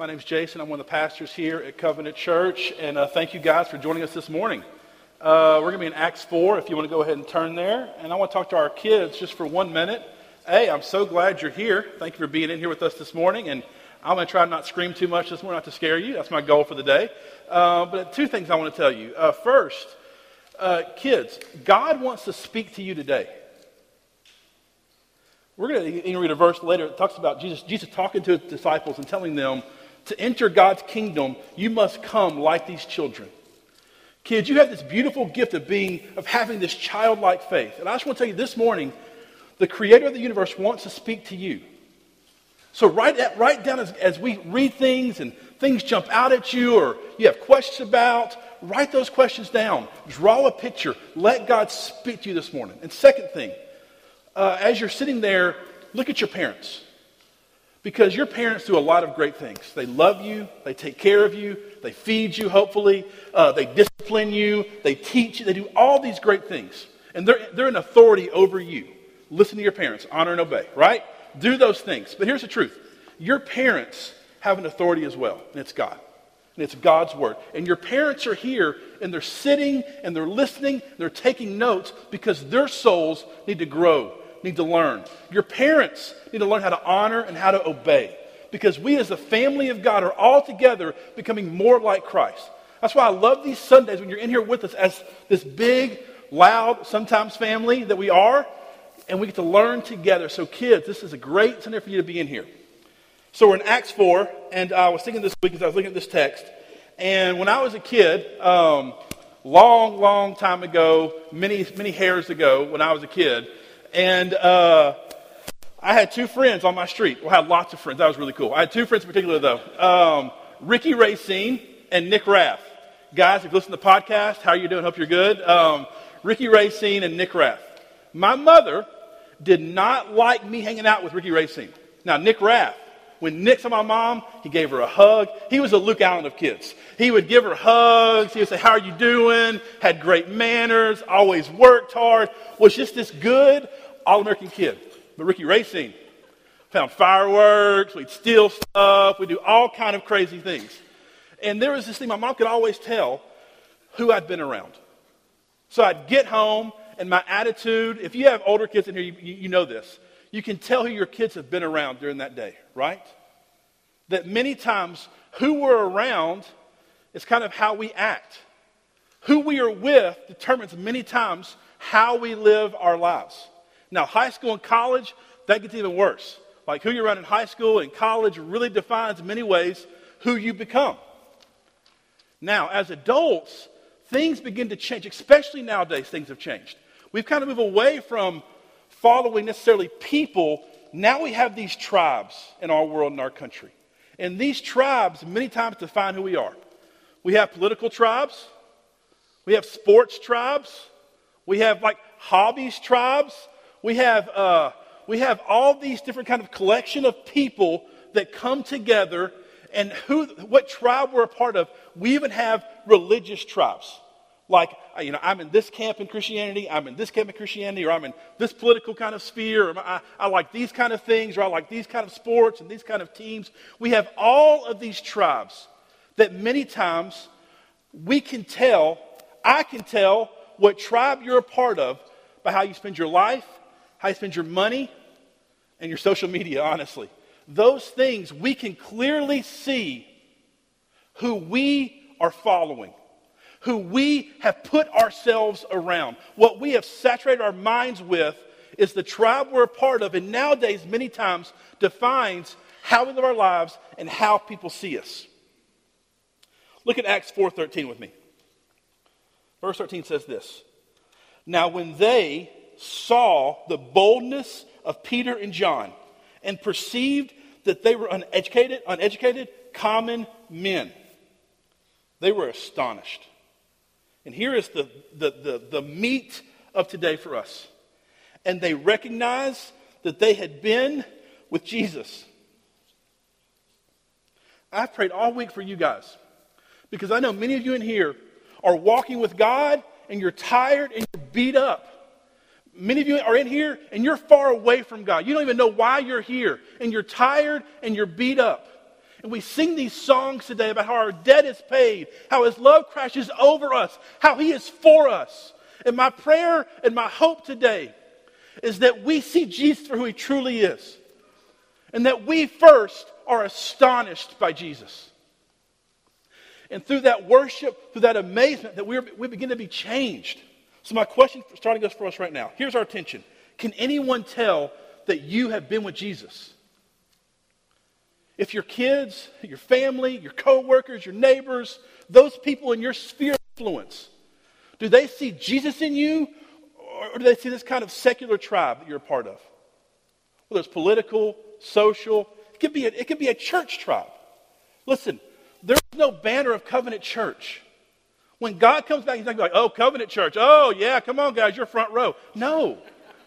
My name's Jason. I'm one of the pastors here at Covenant Church, and uh, thank you guys for joining us this morning. Uh, we're going to be in Acts 4 if you want to go ahead and turn there. And I want to talk to our kids just for one minute. Hey, I'm so glad you're here. Thank you for being in here with us this morning. And I'm going to try not to scream too much this morning, not to scare you. That's my goal for the day. Uh, but two things I want to tell you. Uh, first, uh, kids, God wants to speak to you today. We're going to read a verse later that talks about Jesus, Jesus talking to his disciples and telling them to enter God's kingdom, you must come like these children. Kids, you have this beautiful gift of being, of having this childlike faith. And I just want to tell you this morning, the creator of the universe wants to speak to you. So write, that, write down as, as we read things and things jump out at you or you have questions about, write those questions down. Draw a picture. Let God speak to you this morning. And second thing, uh, as you're sitting there, look at your parents. Because your parents do a lot of great things. They love you, they take care of you, they feed you, hopefully, uh, they discipline you, they teach you, they do all these great things. And they're, they're an authority over you. Listen to your parents, honor and obey, right? Do those things. But here's the truth your parents have an authority as well, and it's God. And it's God's word. And your parents are here and they're sitting and they're listening, and they're taking notes because their souls need to grow need to learn. Your parents need to learn how to honor and how to obey. Because we, as the family of God, are all together becoming more like Christ. That's why I love these Sundays when you're in here with us as this big, loud, sometimes family that we are, and we get to learn together. So, kids, this is a great Sunday for you to be in here. So, we're in Acts 4, and I was thinking this week as I was looking at this text, and when I was a kid, um, long, long time ago, many, many hairs ago, when I was a kid, and uh, I had two friends on my street. Well, I had lots of friends. That was really cool. I had two friends in particular, though um, Ricky Racine and Nick Rath. Guys, if you listen to the podcast, how are you doing? Hope you're good. Um, Ricky Racine and Nick Rath. My mother did not like me hanging out with Ricky Racine. Now, Nick Rath, when Nick saw my mom, he gave her a hug. He was a Luke Allen of kids. He would give her hugs. He would say, How are you doing? Had great manners, always worked hard, was just this good, all American kid. But Ricky Racine found fireworks, we'd steal stuff, we'd do all kind of crazy things. And there was this thing my mom could always tell who I'd been around. So I'd get home, and my attitude, if you have older kids in here, you, you know this. You can tell who your kids have been around during that day, right? That many times who we're around is kind of how we act. Who we are with determines many times how we live our lives. Now, high school and college, that gets even worse. Like who you're around in high school and college really defines in many ways who you become. Now, as adults, things begin to change, especially nowadays, things have changed. We've kind of moved away from following necessarily people. Now we have these tribes in our world and our country. And these tribes many times define who we are. We have political tribes, we have sports tribes, we have like hobbies tribes, we have, uh, we have all these different kind of collection of people that come together and who, what tribe we're a part of. We even have religious tribes. Like, you know, I'm in this camp in Christianity, I'm in this camp in Christianity, or I'm in this political kind of sphere, or I, I like these kind of things, or I like these kind of sports and these kind of teams. We have all of these tribes that many times we can tell, I can tell what tribe you're a part of by how you spend your life, how you spend your money, and your social media, honestly. Those things, we can clearly see who we are following, who we have put ourselves around. What we have saturated our minds with is the tribe we're a part of, and nowadays, many times, defines how we live our lives and how people see us. Look at Acts 4:13 with me. Verse 13 says this. Now when they saw the boldness of Peter and John and perceived that they were uneducated, uneducated, common men. They were astonished. And here is the, the, the, the meat of today for us. And they recognized that they had been with Jesus. I've prayed all week for you guys because I know many of you in here are walking with God and you're tired and you're beat up. Many of you are in here and you're far away from God. You don't even know why you're here. And you're tired and you're beat up. And we sing these songs today about how our debt is paid, how his love crashes over us, how he is for us. And my prayer and my hope today is that we see Jesus for who he truly is. And that we first are astonished by Jesus. And through that worship, through that amazement, that we we begin to be changed. So, my question starting us for us right now here's our attention. Can anyone tell that you have been with Jesus? If your kids, your family, your coworkers, your neighbors, those people in your sphere of influence, do they see Jesus in you or do they see this kind of secular tribe that you're a part of? Whether it's political, social, it could be a, it could be a church tribe. Listen, there's no banner of covenant church. When God comes back, he's not going to be like, oh, covenant church. Oh, yeah, come on, guys, you're front row. No.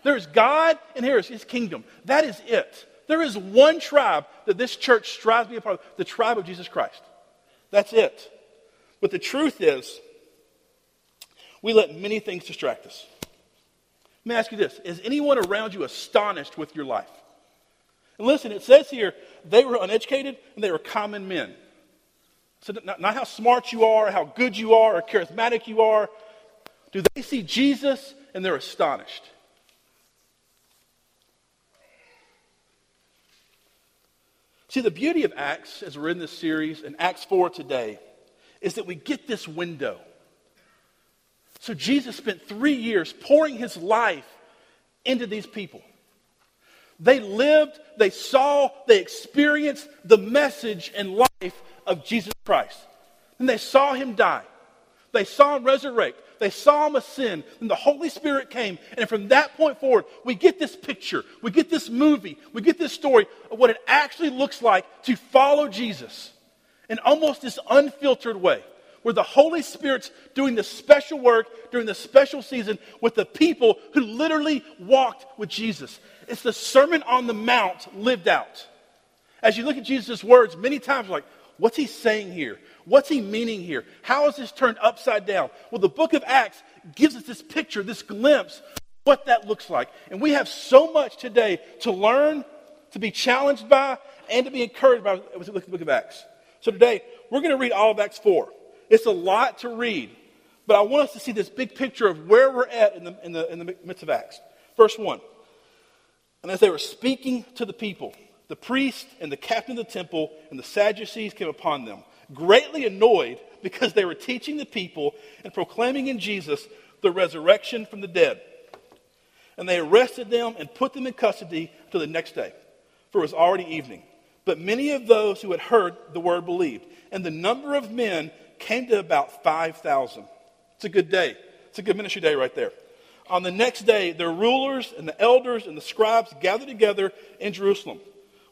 There's God, and here is his kingdom. That is it. There is one tribe that this church strives to be a part of the tribe of Jesus Christ. That's it. But the truth is, we let many things distract us. Let me ask you this Is anyone around you astonished with your life? And listen, it says here they were uneducated and they were common men. So, not, not how smart you are, how good you are, or charismatic you are. Do they see Jesus and they're astonished? See, the beauty of Acts, as we're in this series, and Acts 4 today, is that we get this window. So Jesus spent three years pouring his life into these people. They lived, they saw, they experienced the message and life of Jesus Christ. And they saw him die. They saw him resurrect. They saw him ascend. And the Holy Spirit came. And from that point forward, we get this picture. We get this movie. We get this story of what it actually looks like to follow Jesus in almost this unfiltered way where the Holy Spirit's doing the special work during the special season with the people who literally walked with Jesus. It's the Sermon on the Mount lived out. As you look at Jesus' words, many times like, what's he saying here? What's he meaning here? How is this turned upside down? Well, the book of Acts gives us this picture, this glimpse what that looks like. And we have so much today to learn, to be challenged by, and to be encouraged by as we look at the book of Acts. So today, we're going to read all of Acts 4. It's a lot to read, but I want us to see this big picture of where we're at in the, in the, in the midst of Acts. Verse 1. And as they were speaking to the people, the priest and the captain of the temple and the Sadducees came upon them, greatly annoyed because they were teaching the people and proclaiming in Jesus the resurrection from the dead. And they arrested them and put them in custody till the next day, for it was already evening. But many of those who had heard the word believed, and the number of men came to about 5,000. It's a good day. It's a good ministry day right there. On the next day, the rulers and the elders and the scribes gathered together in Jerusalem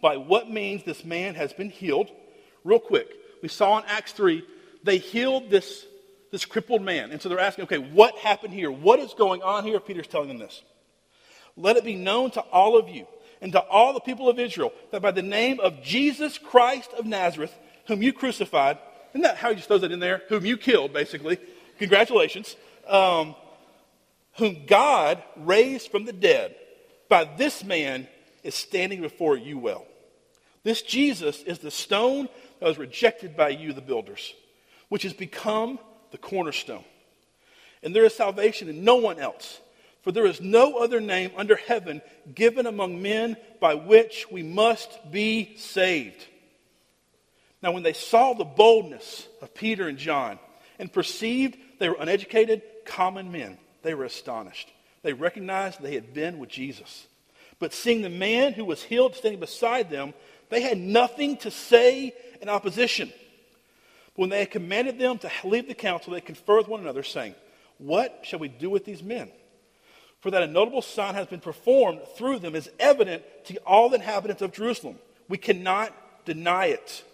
by what means this man has been healed, real quick, we saw in Acts 3, they healed this, this crippled man. And so they're asking, okay, what happened here? What is going on here? Peter's telling them this. Let it be known to all of you and to all the people of Israel that by the name of Jesus Christ of Nazareth, whom you crucified, isn't that how he just throws that in there? Whom you killed, basically. Congratulations. Um, whom God raised from the dead, by this man is standing before you well. This Jesus is the stone that was rejected by you, the builders, which has become the cornerstone. And there is salvation in no one else, for there is no other name under heaven given among men by which we must be saved. Now, when they saw the boldness of Peter and John and perceived they were uneducated, common men. They were astonished. They recognized they had been with Jesus. But seeing the man who was healed standing beside them, they had nothing to say in opposition. But when they had commanded them to leave the council, they conferred with one another, saying, What shall we do with these men? For that a notable sign has been performed through them is evident to all the inhabitants of Jerusalem. We cannot deny it.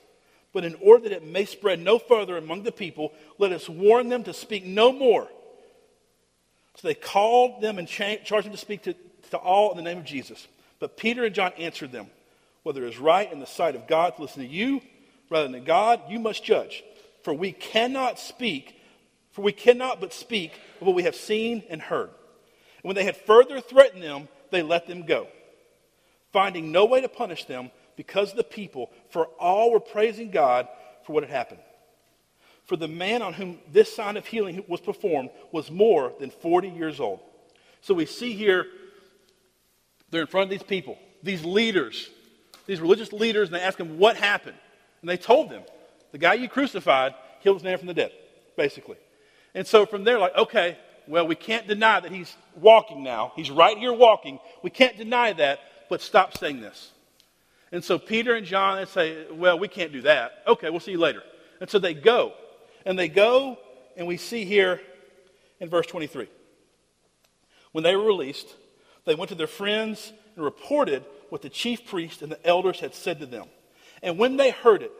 But in order that it may spread no further among the people, let us warn them to speak no more. So they called them and charged them to speak to, to all in the name of Jesus. But Peter and John answered them, Whether it is right in the sight of God to listen to you rather than God, you must judge. For we cannot speak, for we cannot but speak of what we have seen and heard. And when they had further threatened them, they let them go, finding no way to punish them because of the people, for all were praising God for what had happened. For the man on whom this sign of healing was performed was more than 40 years old. So we see here, they're in front of these people, these leaders, these religious leaders, and they ask them what happened. And they told them, the guy you crucified healed his man from the dead, basically. And so from there, like, okay, well, we can't deny that he's walking now. He's right here walking. We can't deny that, but stop saying this. And so Peter and John they say, Well, we can't do that. Okay, we'll see you later. And so they go. And they go, and we see here in verse 23. When they were released, they went to their friends and reported what the chief priest and the elders had said to them. And when they heard it,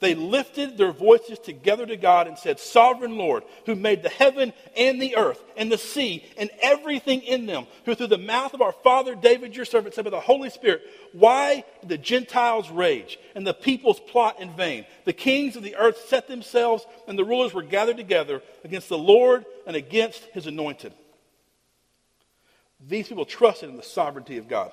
they lifted their voices together to God and said, Sovereign Lord, who made the heaven and the earth and the sea and everything in them, who through the mouth of our father David, your servant, said by the Holy Spirit, why did the Gentiles rage and the peoples plot in vain? The kings of the earth set themselves and the rulers were gathered together against the Lord and against his anointed. These people trusted in the sovereignty of God.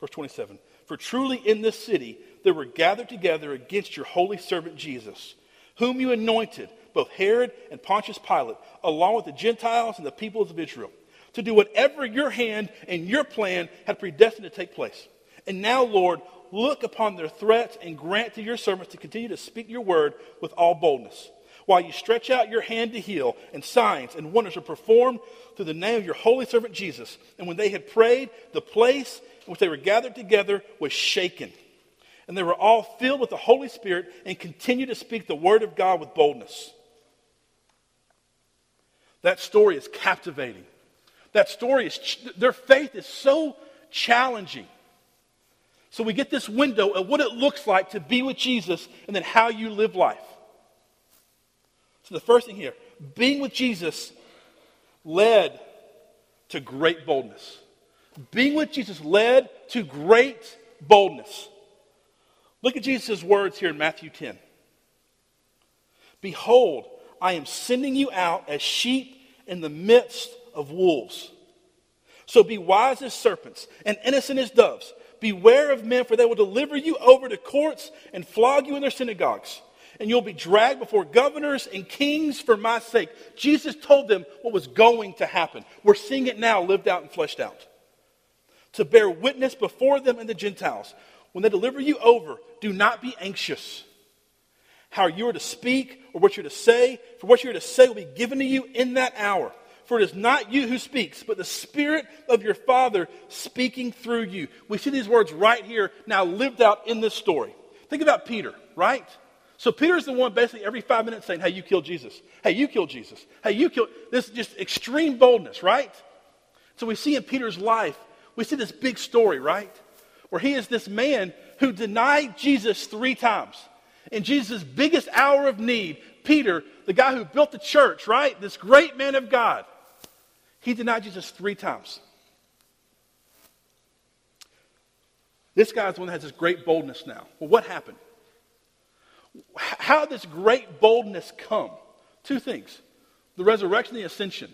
Verse 27 For truly in this city, that were gathered together against your holy servant Jesus, whom you anointed, both Herod and Pontius Pilate, along with the Gentiles and the peoples of Israel, to do whatever your hand and your plan had predestined to take place. And now, Lord, look upon their threats and grant to your servants to continue to speak your word with all boldness. While you stretch out your hand to heal, and signs and wonders are performed through the name of your holy servant Jesus. And when they had prayed, the place in which they were gathered together was shaken and they were all filled with the Holy Spirit and continued to speak the word of God with boldness. That story is captivating. That story is, their faith is so challenging. So we get this window of what it looks like to be with Jesus and then how you live life. The first thing here, being with Jesus led to great boldness. Being with Jesus led to great boldness. Look at Jesus' words here in Matthew 10. Behold, I am sending you out as sheep in the midst of wolves. So be wise as serpents and innocent as doves. Beware of men, for they will deliver you over to courts and flog you in their synagogues. And you'll be dragged before governors and kings for my sake. Jesus told them what was going to happen. We're seeing it now lived out and fleshed out. To bear witness before them and the Gentiles. When they deliver you over, do not be anxious. How you are to speak or what you're to say, for what you're to say will be given to you in that hour. For it is not you who speaks, but the Spirit of your Father speaking through you. We see these words right here now lived out in this story. Think about Peter, right? So Peter's the one basically every five minutes saying, Hey, you killed Jesus. Hey, you killed Jesus. Hey, you killed. This is just extreme boldness, right? So we see in Peter's life, we see this big story, right? where he is this man who denied Jesus three times. In Jesus' biggest hour of need, Peter, the guy who built the church, right? This great man of God, he denied Jesus three times. This guy's the one that has this great boldness now. Well, what happened? How this great boldness come? Two things the resurrection, and the ascension.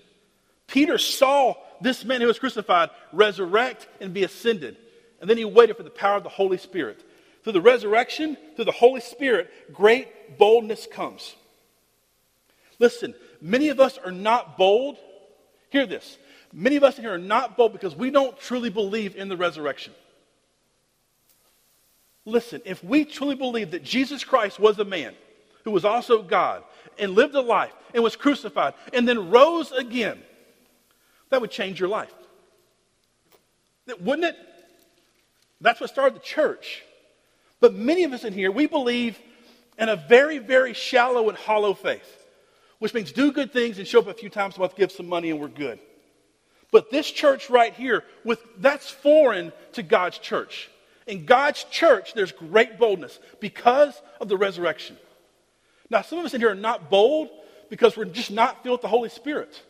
Peter saw this man who was crucified resurrect and be ascended. And then he waited for the power of the Holy Spirit. Through the resurrection, through the Holy Spirit, great boldness comes. Listen, many of us are not bold. Hear this. Many of us here are not bold because we don't truly believe in the resurrection. Listen, if we truly believe that Jesus Christ was a man who was also God and lived a life and was crucified and then rose again, that would change your life. That, Wouldn't it? That's what started the church. But many of us in here, we believe in a very, very shallow and hollow faith, which means do good things and show up a few times a month, give some money, and we're good. But this church right here, with that's foreign to God's church. In God's church, there's great boldness because of the resurrection. Now, some of us in here are not bold because we're just not filled with the Holy Spirit.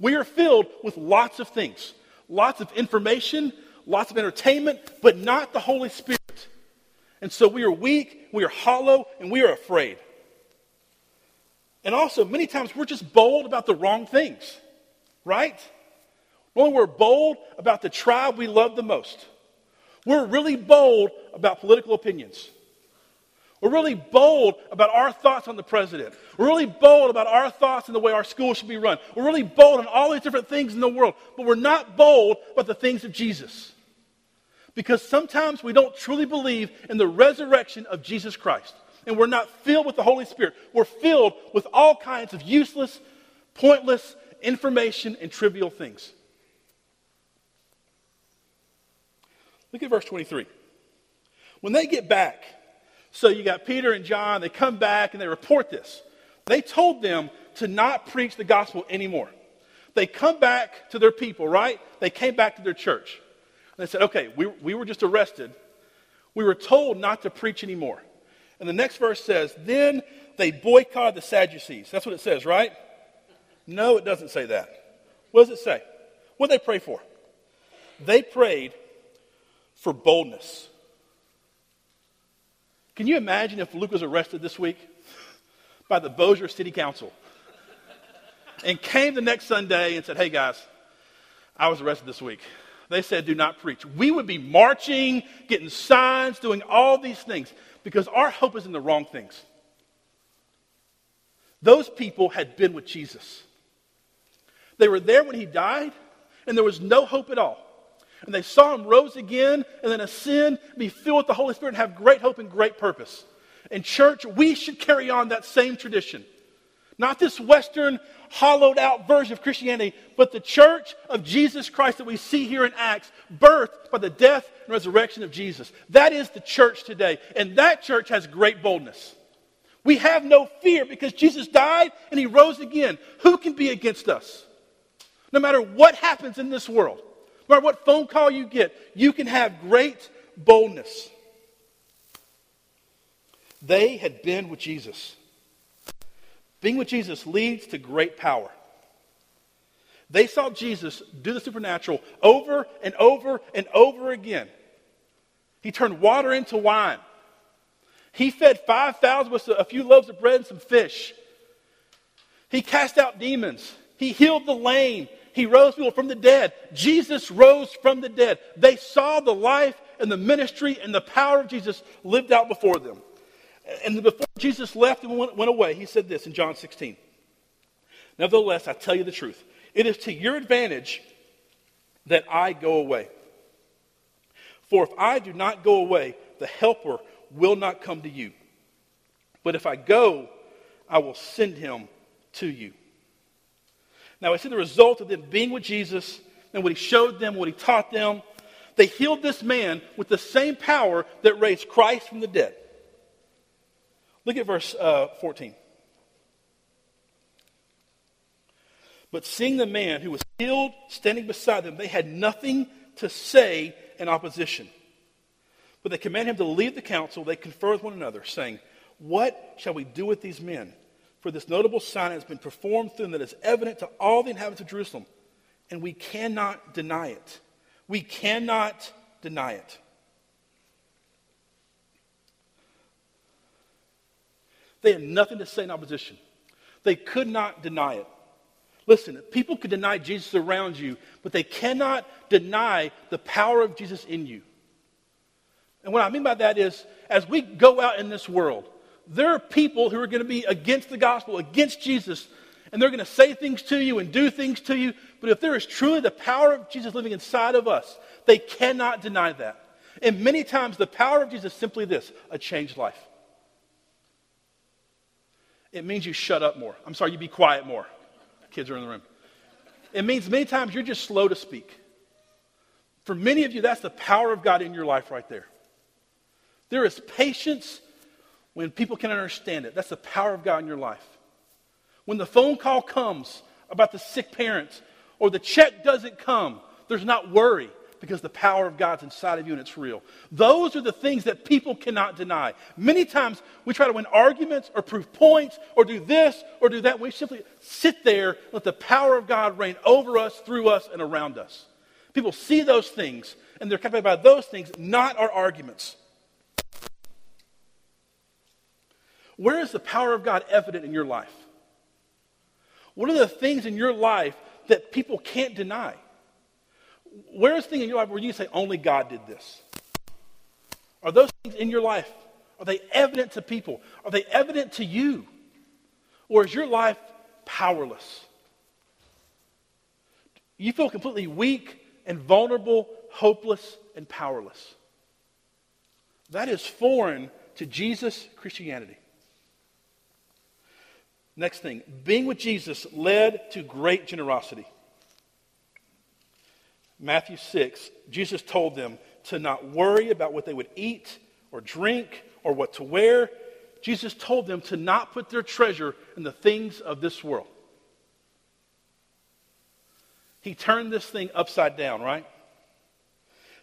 We are filled with lots of things, lots of information, lots of entertainment, but not the Holy Spirit. And so we are weak, we are hollow, and we are afraid. And also, many times we're just bold about the wrong things, right? When we're bold about the tribe we love the most, we're really bold about political opinions. We're really bold about our thoughts on the president. We're really bold about our thoughts on the way our school should be run. We're really bold on all these different things in the world, but we're not bold about the things of Jesus. Because sometimes we don't truly believe in the resurrection of Jesus Christ. And we're not filled with the Holy Spirit. We're filled with all kinds of useless, pointless information and trivial things. Look at verse 23. When they get back, so you got Peter and John, they come back and they report this. They told them to not preach the gospel anymore. They come back to their people, right? They came back to their church. And they said, okay, we, we were just arrested. We were told not to preach anymore. And the next verse says, then they boycotted the Sadducees. That's what it says, right? No, it doesn't say that. What does it say? What did they pray for? They prayed for boldness. Can you imagine if Luke was arrested this week by the Bossier City Council and came the next Sunday and said, Hey guys, I was arrested this week. They said, Do not preach. We would be marching, getting signs, doing all these things because our hope is in the wrong things. Those people had been with Jesus. They were there when he died, and there was no hope at all. And they saw him rose again and then ascend, be filled with the Holy Spirit, and have great hope and great purpose. In church, we should carry on that same tradition. Not this Western, hollowed out version of Christianity, but the church of Jesus Christ that we see here in Acts, birthed by the death and resurrection of Jesus. That is the church today. And that church has great boldness. We have no fear because Jesus died and he rose again. Who can be against us? No matter what happens in this world, no matter what phone call you get, you can have great boldness. They had been with Jesus. Being with Jesus leads to great power. They saw Jesus do the supernatural over and over and over again. He turned water into wine. He fed 5,000 with a few loaves of bread and some fish. He cast out demons. He healed the lame. He rose people from the dead. Jesus rose from the dead. They saw the life and the ministry and the power of Jesus lived out before them. And before Jesus left and went, went away, he said this in John 16. Nevertheless, I tell you the truth. It is to your advantage that I go away. For if I do not go away, the Helper will not come to you. But if I go, I will send him to you. Now, I see the result of them being with Jesus and what he showed them, what he taught them. They healed this man with the same power that raised Christ from the dead. Look at verse uh, 14. But seeing the man who was healed standing beside them, they had nothing to say in opposition. But they commanded him to leave the council. They confer with one another, saying, What shall we do with these men? For this notable sign has been performed through them that is evident to all the inhabitants of Jerusalem, and we cannot deny it. We cannot deny it. They had nothing to say in opposition. They could not deny it. Listen, people could deny Jesus around you, but they cannot deny the power of Jesus in you. And what I mean by that is, as we go out in this world, there are people who are going to be against the gospel, against Jesus, and they're going to say things to you and do things to you. But if there is truly the power of Jesus living inside of us, they cannot deny that. And many times, the power of Jesus is simply this a changed life it means you shut up more. I'm sorry, you be quiet more. Kids are in the room. It means many times you're just slow to speak. For many of you, that's the power of God in your life right there. There is patience when people can understand it. That's the power of God in your life. When the phone call comes about the sick parents or the check doesn't come, there's not worry because the power of God's inside of you and it's real. Those are the things that people cannot deny. Many times we try to win arguments or prove points or do this or do that. We simply sit there, let the power of God reign over us, through us, and around us. People see those things and they're captivated by those things, not our arguments. Where is the power of God evident in your life? What are the things in your life that people can't deny? Where is things in your life where you say, only God did this? Are those things in your life, are they evident to people? Are they evident to you? Or is your life powerless? You feel completely weak and vulnerable, hopeless and powerless. That is foreign to Jesus' Christianity. Next thing, being with Jesus led to great generosity. Matthew 6, Jesus told them to not worry about what they would eat or drink or what to wear. Jesus told them to not put their treasure in the things of this world. He turned this thing upside down, right?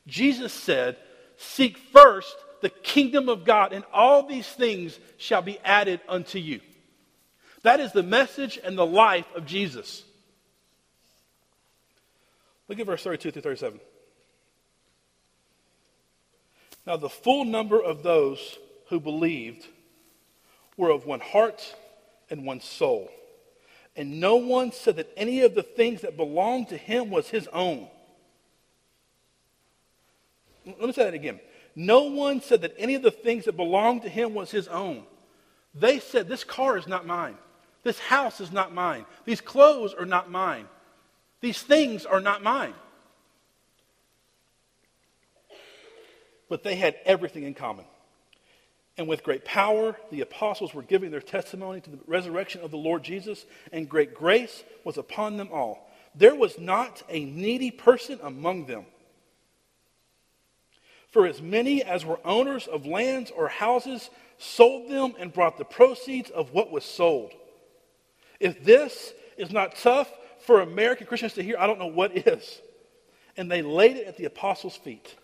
Jesus said, Seek first the kingdom of God, and all these things shall be added unto you. That is the message and the life of Jesus. Look at verse 32 through 37. Now, the full number of those who believed were of one heart and one soul. And no one said that any of the things that belonged to him was his own. Let me say that again. No one said that any of the things that belonged to him was his own. They said, This car is not mine. This house is not mine. These clothes are not mine. These things are not mine. But they had everything in common. And with great power, the apostles were giving their testimony to the resurrection of the Lord Jesus, and great grace was upon them all. There was not a needy person among them. For as many as were owners of lands or houses sold them and brought the proceeds of what was sold if this is not tough for American Christians to hear, I don't know what is. And they laid it at the apostles' feet.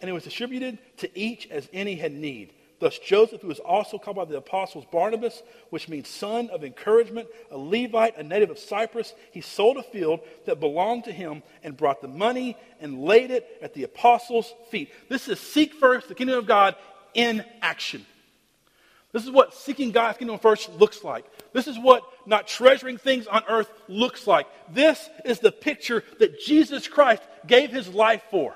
And it was distributed to each as any had need. Thus, Joseph, who was also called by the apostles Barnabas, which means son of encouragement, a Levite, a native of Cyprus, he sold a field that belonged to him and brought the money and laid it at the apostles' feet. This is seek first the kingdom of God in action. This is what seeking God's kingdom first looks like. This is what not treasuring things on earth looks like. This is the picture that Jesus Christ gave his life for.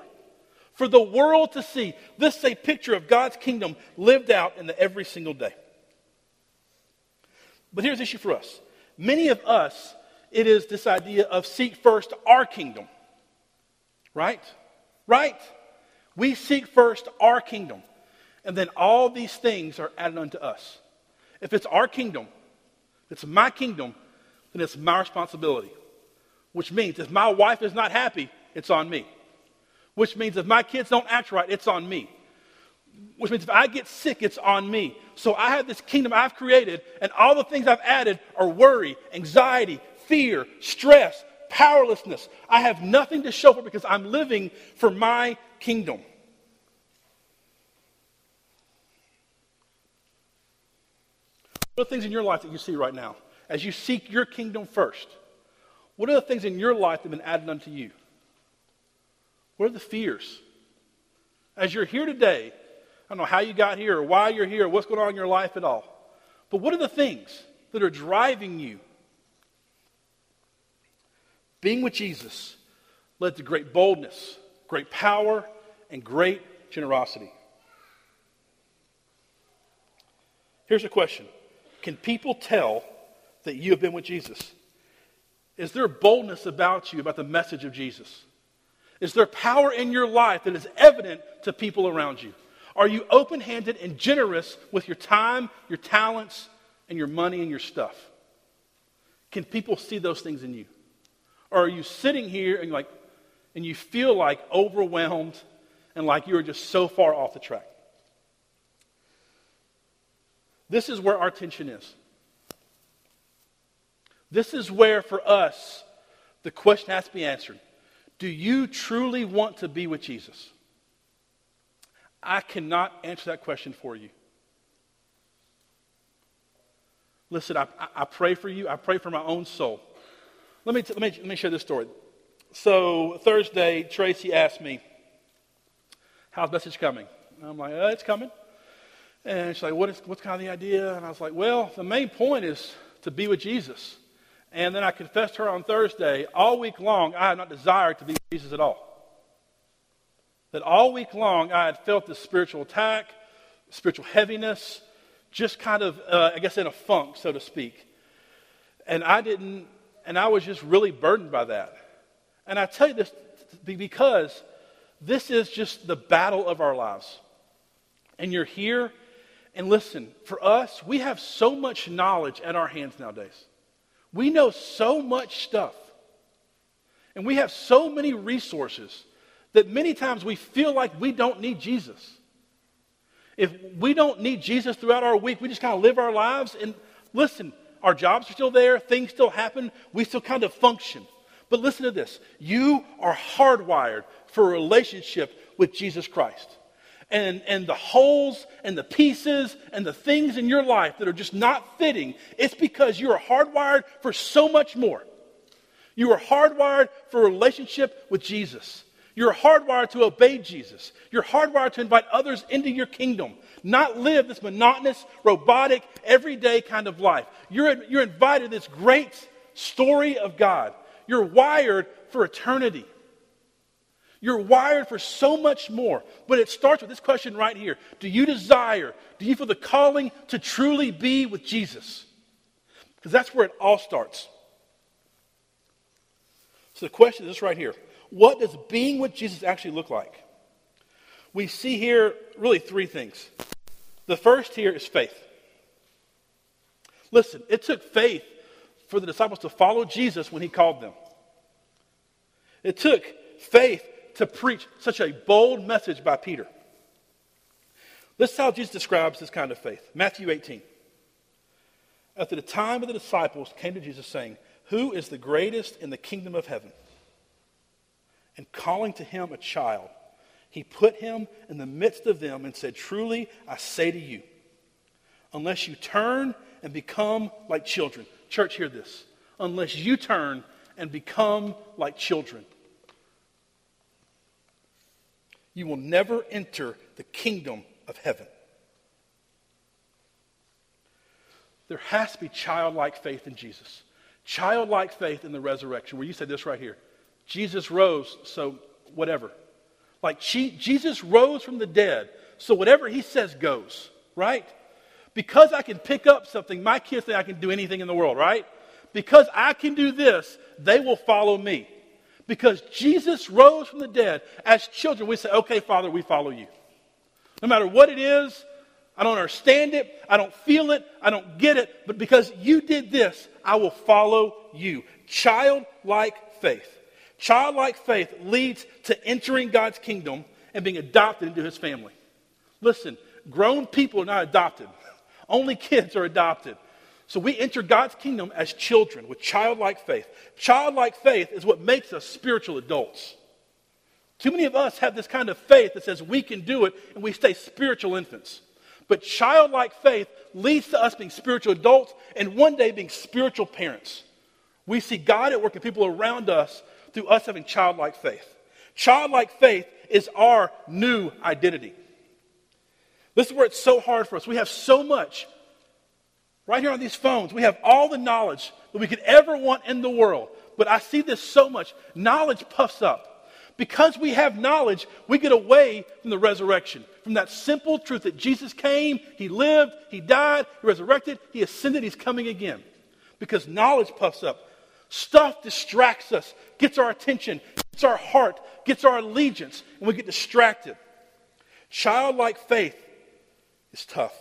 For the world to see. This is a picture of God's kingdom lived out in the every single day. But here's the issue for us. Many of us, it is this idea of seek first our kingdom. Right? Right? We seek first our kingdom and then all these things are added unto us. If it's our kingdom, if it's my kingdom, then it's my responsibility. Which means if my wife is not happy, it's on me. Which means if my kids don't act right, it's on me. Which means if I get sick, it's on me. So I have this kingdom I've created, and all the things I've added are worry, anxiety, fear, stress, powerlessness. I have nothing to show for because I'm living for my kingdom. What are the things in your life that you see right now? As you seek your kingdom first, what are the things in your life that have been added unto you? What are the fears? As you're here today, I don't know how you got here or why you're here or what's going on in your life at all. But what are the things that are driving you? Being with Jesus led to great boldness, great power, and great generosity. Here's a question can people tell that you have been with Jesus? Is there boldness about you about the message of Jesus? Is there power in your life that is evident to people around you? Are you open handed and generous with your time, your talents, and your money and your stuff? Can people see those things in you? Or are you sitting here and like and you feel like overwhelmed and like you are just so far off the track? This is where our tension is. This is where, for us, the question has to be answered Do you truly want to be with Jesus? I cannot answer that question for you. Listen, I, I pray for you. I pray for my own soul. Let me, let, me, let me share this story. So, Thursday, Tracy asked me, How's message coming? And I'm like, oh, It's coming. And she's like, what is, What's kind of the idea? And I was like, Well, the main point is to be with Jesus. And then I confessed to her on Thursday, all week long, I had not desired to be with Jesus at all. That all week long, I had felt this spiritual attack, spiritual heaviness, just kind of, uh, I guess, in a funk, so to speak. And I didn't, and I was just really burdened by that. And I tell you this because this is just the battle of our lives. And you're here, and listen, for us, we have so much knowledge at our hands nowadays. We know so much stuff. And we have so many resources that many times we feel like we don't need Jesus. If we don't need Jesus throughout our week, we just kind of live our lives. And listen, our jobs are still there, things still happen, we still kind of function. But listen to this you are hardwired for a relationship with Jesus Christ. And, and the holes and the pieces and the things in your life that are just not fitting, it's because you are hardwired for so much more. You are hardwired for a relationship with Jesus. You're hardwired to obey Jesus. You're hardwired to invite others into your kingdom, not live this monotonous, robotic, everyday kind of life. You're, you're invited to this great story of God. You're wired for eternity. You're wired for so much more. But it starts with this question right here Do you desire, do you feel the calling to truly be with Jesus? Because that's where it all starts. So the question is this right here what does being with Jesus actually look like? We see here really three things. The first here is faith. Listen, it took faith for the disciples to follow Jesus when he called them. It took faith to preach such a bold message by Peter. This is how Jesus describes this kind of faith. Matthew 18. After the time of the disciples came to Jesus saying, Who is the greatest in the kingdom of heaven? and calling to him a child, he put him in the midst of them and said, Truly, I say to you, unless you turn and become like children. Church, hear this. Unless you turn and become like children, you will never enter the kingdom of heaven. There has to be childlike faith in Jesus. Childlike faith in the resurrection, where you said this right here Jesus rose, so whatever. Like Jesus rose from the dead, so whatever he says goes, right? Because I can pick up something, my kids think I can do anything in the world, right? Because I can do this, they will follow me. Because Jesus rose from the dead, as children, we say, okay, Father, we follow you. No matter what it is, I don't understand it, I don't feel it, I don't get it, but because you did this, I will follow you. Childlike faith. Childlike faith leads to entering God's kingdom and being adopted into his family. Listen, grown people are not adopted, only kids are adopted. So we enter God's kingdom as children with childlike faith. Childlike faith is what makes us spiritual adults. Too many of us have this kind of faith that says we can do it and we stay spiritual infants. But childlike faith leads to us being spiritual adults and one day being spiritual parents. We see God at work in people around us through us having childlike faith. Childlike faith is our new identity. This is where it's so hard for us. We have so much right here on these phones. We have all the knowledge that we could ever want in the world. But I see this so much. Knowledge puffs up. Because we have knowledge, we get away from the resurrection, from that simple truth that Jesus came, He lived, He died, He resurrected, He ascended, He's coming again. Because knowledge puffs up. Stuff distracts us, gets our attention, gets our heart, gets our allegiance, and we get distracted. Childlike faith is tough.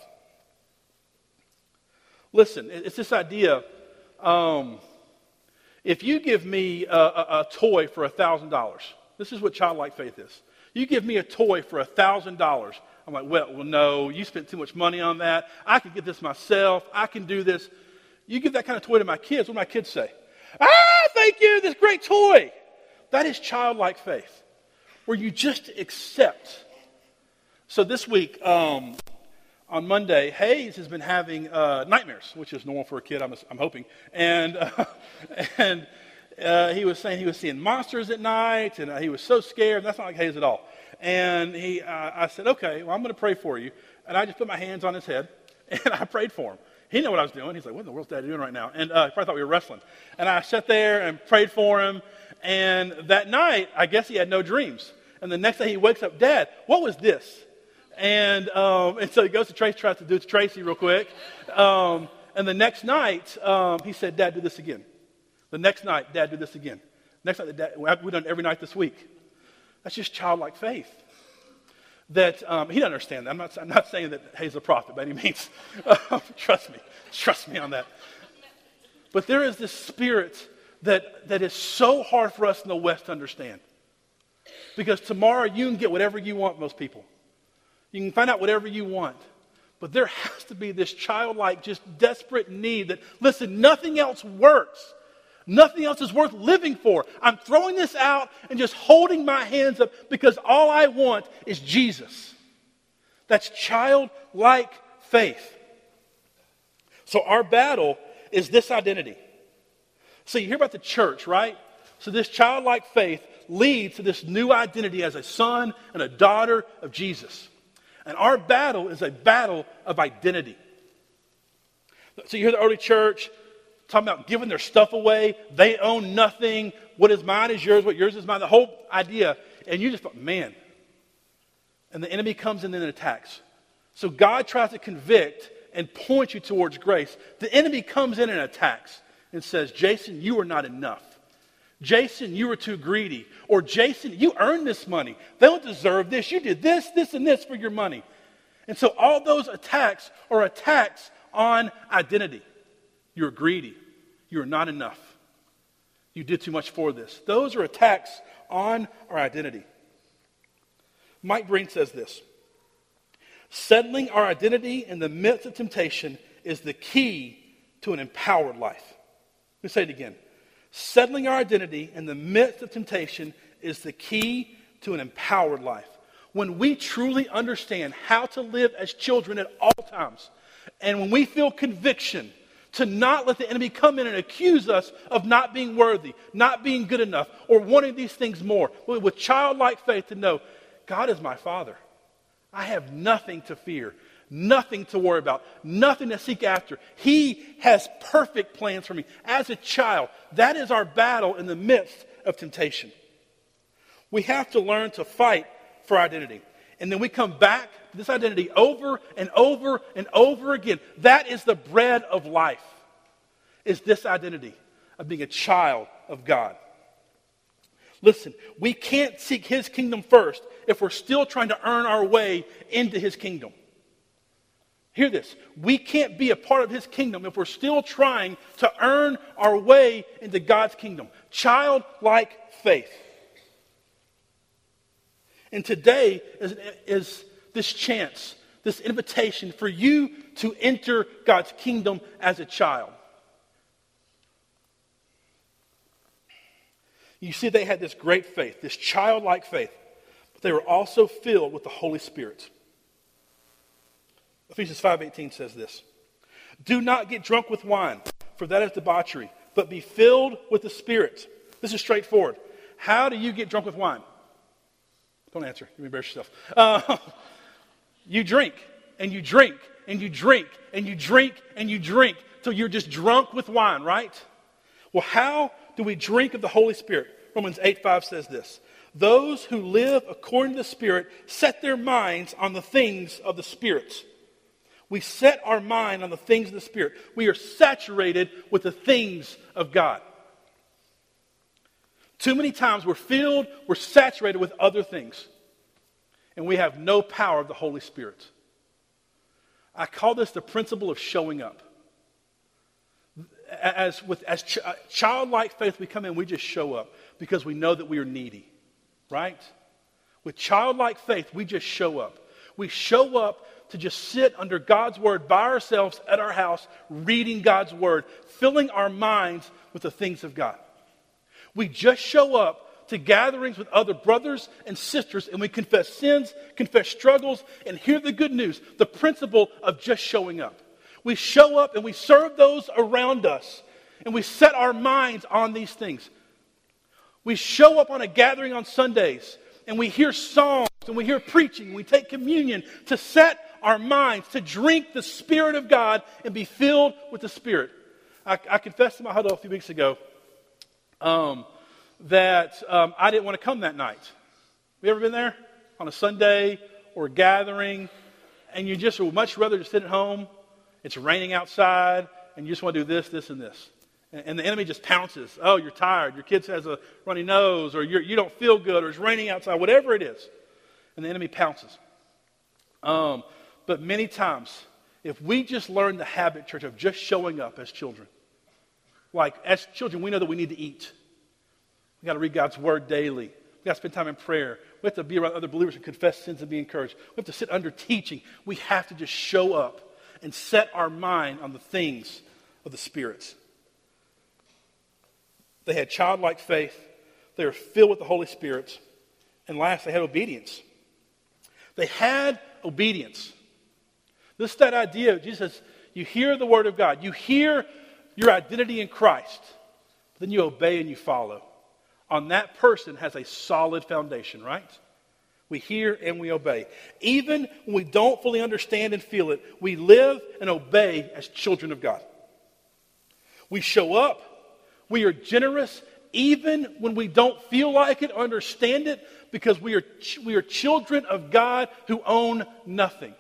Listen, it's this idea um, if you give me a, a, a toy for $1,000, this is what childlike faith is. You give me a toy for $1,000. I'm like, well, well, no, you spent too much money on that. I can get this myself. I can do this. You give that kind of toy to my kids, what do my kids say? Ah, thank you, this great toy. That is childlike faith, where you just accept. So this week, um, on Monday, Hayes has been having uh, nightmares, which is normal for a kid, I'm, I'm hoping. And, uh, and uh, he was saying he was seeing monsters at night, and uh, he was so scared. That's not like Hayes at all. And he, uh, I said, okay, well, I'm going to pray for you. And I just put my hands on his head, and I prayed for him. He knew what I was doing. He's like, what in the world's Dad doing right now? And uh, he probably thought we were wrestling. And I sat there and prayed for him. And that night, I guess he had no dreams. And the next day he wakes up, Dad, what was this? And, um, and so he goes to Tracy, tries to do it to Tracy real quick. Um, and the next night, um, he said, Dad, do this again. The next night, Dad, do this again. Next night, Dad, we've done it every night this week. That's just childlike faith. That um, he doesn't understand that. I'm not, I'm not saying that he's a prophet by any means. trust me. Trust me on that. But there is this spirit that, that is so hard for us in the West to understand. Because tomorrow you can get whatever you want, most people. You can find out whatever you want. But there has to be this childlike, just desperate need that, listen, nothing else works. Nothing else is worth living for. I'm throwing this out and just holding my hands up because all I want is Jesus. That's childlike faith. So our battle is this identity. So you hear about the church, right? So this childlike faith leads to this new identity as a son and a daughter of Jesus. And our battle is a battle of identity. So you hear the early church talking about giving their stuff away. They own nothing. What is mine is yours. What yours is mine. The whole idea. And you just thought, man. And the enemy comes in and attacks. So God tries to convict and point you towards grace. The enemy comes in and attacks and says, Jason, you are not enough. Jason, you were too greedy. Or Jason, you earned this money. They don't deserve this. You did this, this, and this for your money. And so all those attacks are attacks on identity. You're greedy. You're not enough. You did too much for this. Those are attacks on our identity. Mike Breen says this Settling our identity in the midst of temptation is the key to an empowered life. Let me say it again. Settling our identity in the midst of temptation is the key to an empowered life. When we truly understand how to live as children at all times, and when we feel conviction to not let the enemy come in and accuse us of not being worthy, not being good enough, or wanting these things more, with childlike faith to know God is my Father. I have nothing to fear nothing to worry about, nothing to seek after. He has perfect plans for me. As a child, that is our battle in the midst of temptation. We have to learn to fight for identity. And then we come back to this identity over and over and over again. That is the bread of life. Is this identity of being a child of God. Listen, we can't seek his kingdom first if we're still trying to earn our way into his kingdom. Hear this. We can't be a part of his kingdom if we're still trying to earn our way into God's kingdom. Childlike faith. And today is, is this chance, this invitation for you to enter God's kingdom as a child. You see, they had this great faith, this childlike faith, but they were also filled with the Holy Spirit. Ephesians 5:18 says this. Do not get drunk with wine, for that is debauchery, but be filled with the Spirit. This is straightforward. How do you get drunk with wine? Don't answer. You embarrass yourself. Uh, you drink, and you drink, and you drink, and you drink, and you drink, till you're just drunk with wine, right? Well, how do we drink of the Holy Spirit? Romans 8 5 says this. Those who live according to the Spirit set their minds on the things of the Spirit. We set our mind on the things of the Spirit. We are saturated with the things of God. Too many times we're filled, we're saturated with other things, and we have no power of the Holy Spirit. I call this the principle of showing up. As, with, as ch- uh, childlike faith, we come in, we just show up because we know that we are needy, right? With childlike faith, we just show up. We show up to just sit under God's Word by ourselves at our house, reading God's Word, filling our minds with the things of God. We just show up to gatherings with other brothers and sisters and we confess sins, confess struggles, and hear the good news, the principle of just showing up. We show up and we serve those around us and we set our minds on these things. We show up on a gathering on Sundays and we hear songs and we hear preaching. We take communion to set our minds, to drink the Spirit of God and be filled with the Spirit. I, I confessed to my huddle a few weeks ago um, that um, I didn't want to come that night. Have you ever been there on a Sunday or a gathering and you just would much rather just sit at home? It's raining outside and you just want to do this, this, and this. And the enemy just pounces. Oh, you're tired. Your kid has a runny nose, or you're, you do not feel good, or it's raining outside, whatever it is. And the enemy pounces. Um, but many times, if we just learn the habit, church, of just showing up as children, like as children, we know that we need to eat. We got to read God's word daily. We got to spend time in prayer. We have to be around other believers and confess sins and be encouraged. We have to sit under teaching. We have to just show up and set our mind on the things of the spirits. They had childlike faith. They were filled with the Holy Spirit. And last, they had obedience. They had obedience. This is that idea. of Jesus you hear the word of God. You hear your identity in Christ. Then you obey and you follow. On that person has a solid foundation, right? We hear and we obey. Even when we don't fully understand and feel it, we live and obey as children of God. We show up we are generous even when we don't feel like it understand it because we are, we are children of God who own nothing.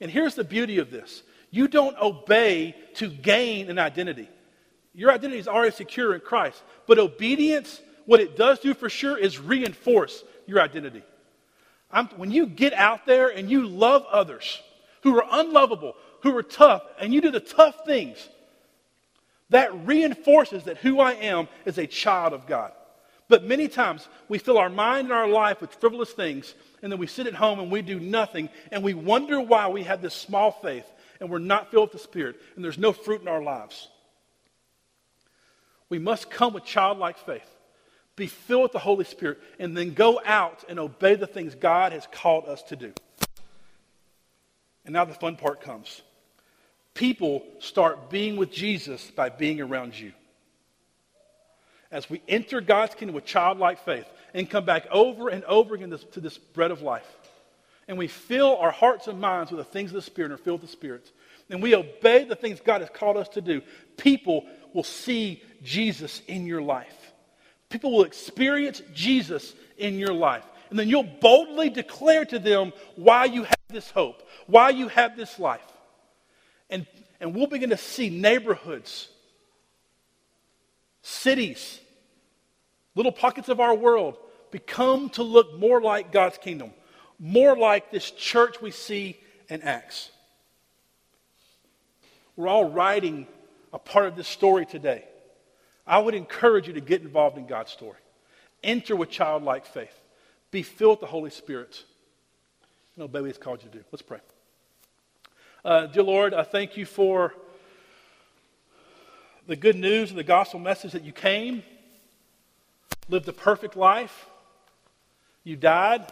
And here's the beauty of this you don't obey to gain an identity. Your identity is already secure in Christ. But obedience, what it does do for sure is reinforce your identity. I'm, when you get out there and you love others who are unlovable, who are tough, and you do the tough things, that reinforces that who I am is a child of God. But many times we fill our mind and our life with frivolous things, and then we sit at home and we do nothing, and we wonder why we have this small faith and we're not filled with the Spirit, and there's no fruit in our lives. We must come with childlike faith, be filled with the Holy Spirit, and then go out and obey the things God has called us to do. And now the fun part comes people start being with Jesus by being around you. As we enter God's kingdom with childlike faith and come back over and over again to this bread of life, and we fill our hearts and minds with the things of the Spirit and are filled with the Spirit, and we obey the things God has called us to do, people will see Jesus in your life. People will experience Jesus in your life. And then you'll boldly declare to them why you have this hope, why you have this life. And, and we'll begin to see neighborhoods, cities, little pockets of our world become to look more like God's kingdom, more like this church we see in Acts. We're all writing a part of this story today. I would encourage you to get involved in God's story. Enter with childlike faith. Be filled with the Holy Spirit. And obey what He's called you to do. Let's pray. Uh, dear Lord, I thank you for the good news and the gospel message that you came, lived a perfect life, you died.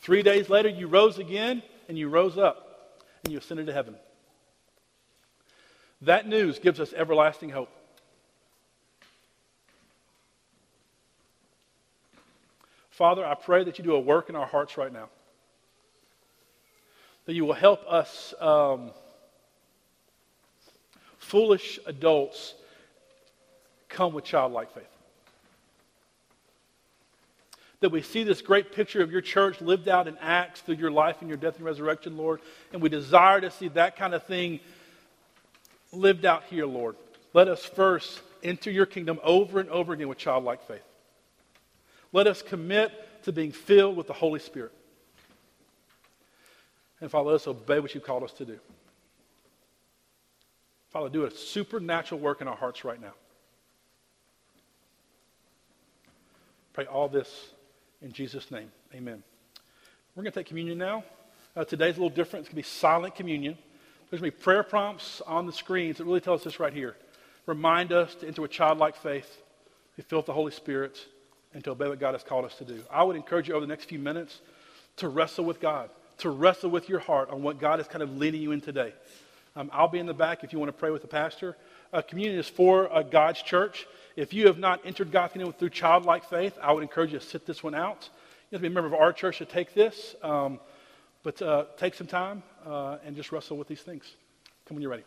Three days later, you rose again, and you rose up, and you ascended to heaven. That news gives us everlasting hope. Father, I pray that you do a work in our hearts right now that you will help us um, foolish adults come with childlike faith. That we see this great picture of your church lived out in Acts through your life and your death and resurrection, Lord, and we desire to see that kind of thing lived out here, Lord. Let us first enter your kingdom over and over again with childlike faith. Let us commit to being filled with the Holy Spirit. And Father, let us obey what you've called us to do. Father, do a supernatural work in our hearts right now. Pray all this in Jesus' name. Amen. We're going to take communion now. Uh, today's a little different. It's going to be silent communion. There's going to be prayer prompts on the screens that really tell us this right here. Remind us to enter with childlike faith, be filled with the Holy Spirit, and to obey what God has called us to do. I would encourage you over the next few minutes to wrestle with God, to wrestle with your heart on what God is kind of leading you in today. Um, I'll be in the back if you want to pray with the pastor. Uh, communion is for uh, God's church. If you have not entered God's kingdom through childlike faith, I would encourage you to sit this one out. You have to be a member of our church to take this, um, but uh, take some time uh, and just wrestle with these things. Come when you're ready.